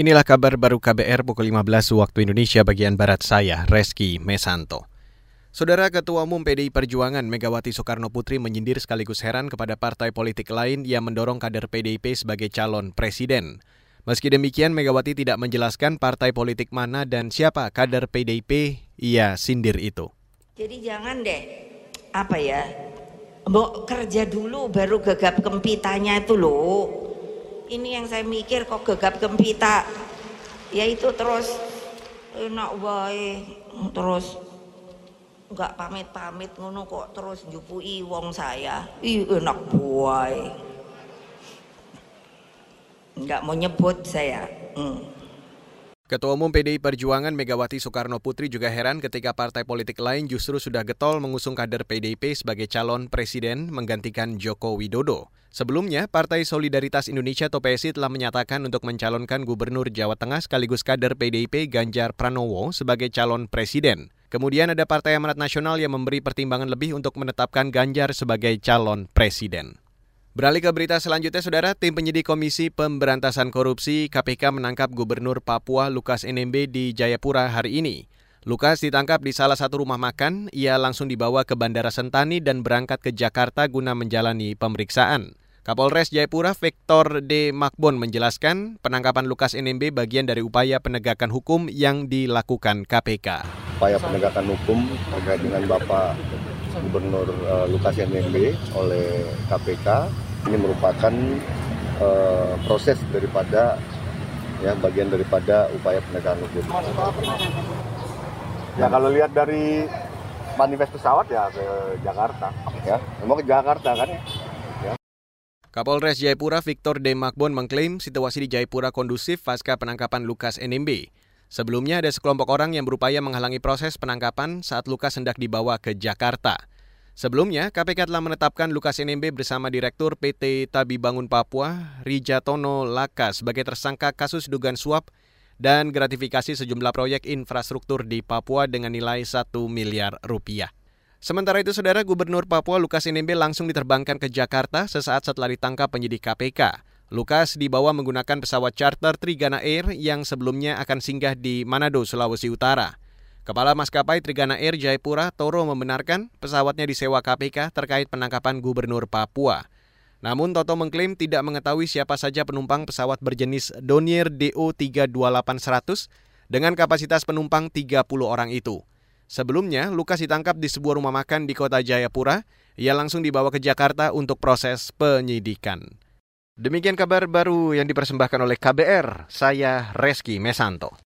Inilah kabar baru KBR pukul 15 waktu Indonesia bagian Barat saya, Reski Mesanto. Saudara Ketua Umum PDI Perjuangan Megawati Soekarno Putri menyindir sekaligus heran kepada partai politik lain yang mendorong kader PDIP sebagai calon presiden. Meski demikian, Megawati tidak menjelaskan partai politik mana dan siapa kader PDIP ia sindir itu. Jadi jangan deh, apa ya, mau kerja dulu baru gegap kempitanya itu loh ini yang saya mikir kok gegap gempita. Ya itu terus enak wae terus nggak pamit-pamit ngono kok terus njupui wong saya. Ih enak wae. Nggak mau nyebut saya. Hmm. Ketua Umum PDI Perjuangan Megawati Soekarno Putri juga heran ketika partai politik lain justru sudah getol mengusung kader PDIP sebagai calon presiden menggantikan Joko Widodo. Sebelumnya, Partai Solidaritas Indonesia atau PSI telah menyatakan untuk mencalonkan Gubernur Jawa Tengah sekaligus kader PDIP Ganjar Pranowo sebagai calon presiden. Kemudian ada Partai Amanat Nasional yang memberi pertimbangan lebih untuk menetapkan Ganjar sebagai calon presiden. Beralih ke berita selanjutnya, Saudara, tim penyidik Komisi Pemberantasan Korupsi KPK menangkap Gubernur Papua Lukas NMB di Jayapura hari ini. Lukas ditangkap di salah satu rumah makan, ia langsung dibawa ke Bandara Sentani dan berangkat ke Jakarta guna menjalani pemeriksaan. Kapolres Jayapura Victor D. Makbon menjelaskan penangkapan Lukas NMB bagian dari upaya penegakan hukum yang dilakukan KPK. Upaya penegakan hukum terkait dengan Bapak Gubernur uh, Lukas NMB oleh KPK ini merupakan uh, proses daripada ya bagian daripada upaya penegakan hukum. Ya kalau lihat dari manifest pesawat ya ke Jakarta ya, mau ke Jakarta kan ya. Kapolres Jayapura Victor D. Makbon mengklaim situasi di Jayapura kondusif pasca penangkapan Lukas NMB. Sebelumnya ada sekelompok orang yang berupaya menghalangi proses penangkapan saat Lukas hendak dibawa ke Jakarta. Sebelumnya, KPK telah menetapkan Lukas NMB bersama Direktur PT Tabi Bangun Papua, Rijatono Laka sebagai tersangka kasus dugaan suap dan gratifikasi sejumlah proyek infrastruktur di Papua dengan nilai 1 miliar rupiah. Sementara itu, Saudara Gubernur Papua Lukas NMB langsung diterbangkan ke Jakarta sesaat setelah ditangkap penyidik KPK. Lukas dibawa menggunakan pesawat charter Trigana Air yang sebelumnya akan singgah di Manado, Sulawesi Utara. Kepala Maskapai Trigana Air Jayapura, Toro membenarkan pesawatnya disewa KPK terkait penangkapan Gubernur Papua. Namun Toto mengklaim tidak mengetahui siapa saja penumpang pesawat berjenis Donier DO 328-100 dengan kapasitas penumpang 30 orang itu. Sebelumnya, Lukas ditangkap di sebuah rumah makan di kota Jayapura. Ia langsung dibawa ke Jakarta untuk proses penyidikan. Demikian kabar baru yang dipersembahkan oleh KBR. Saya Reski Mesanto.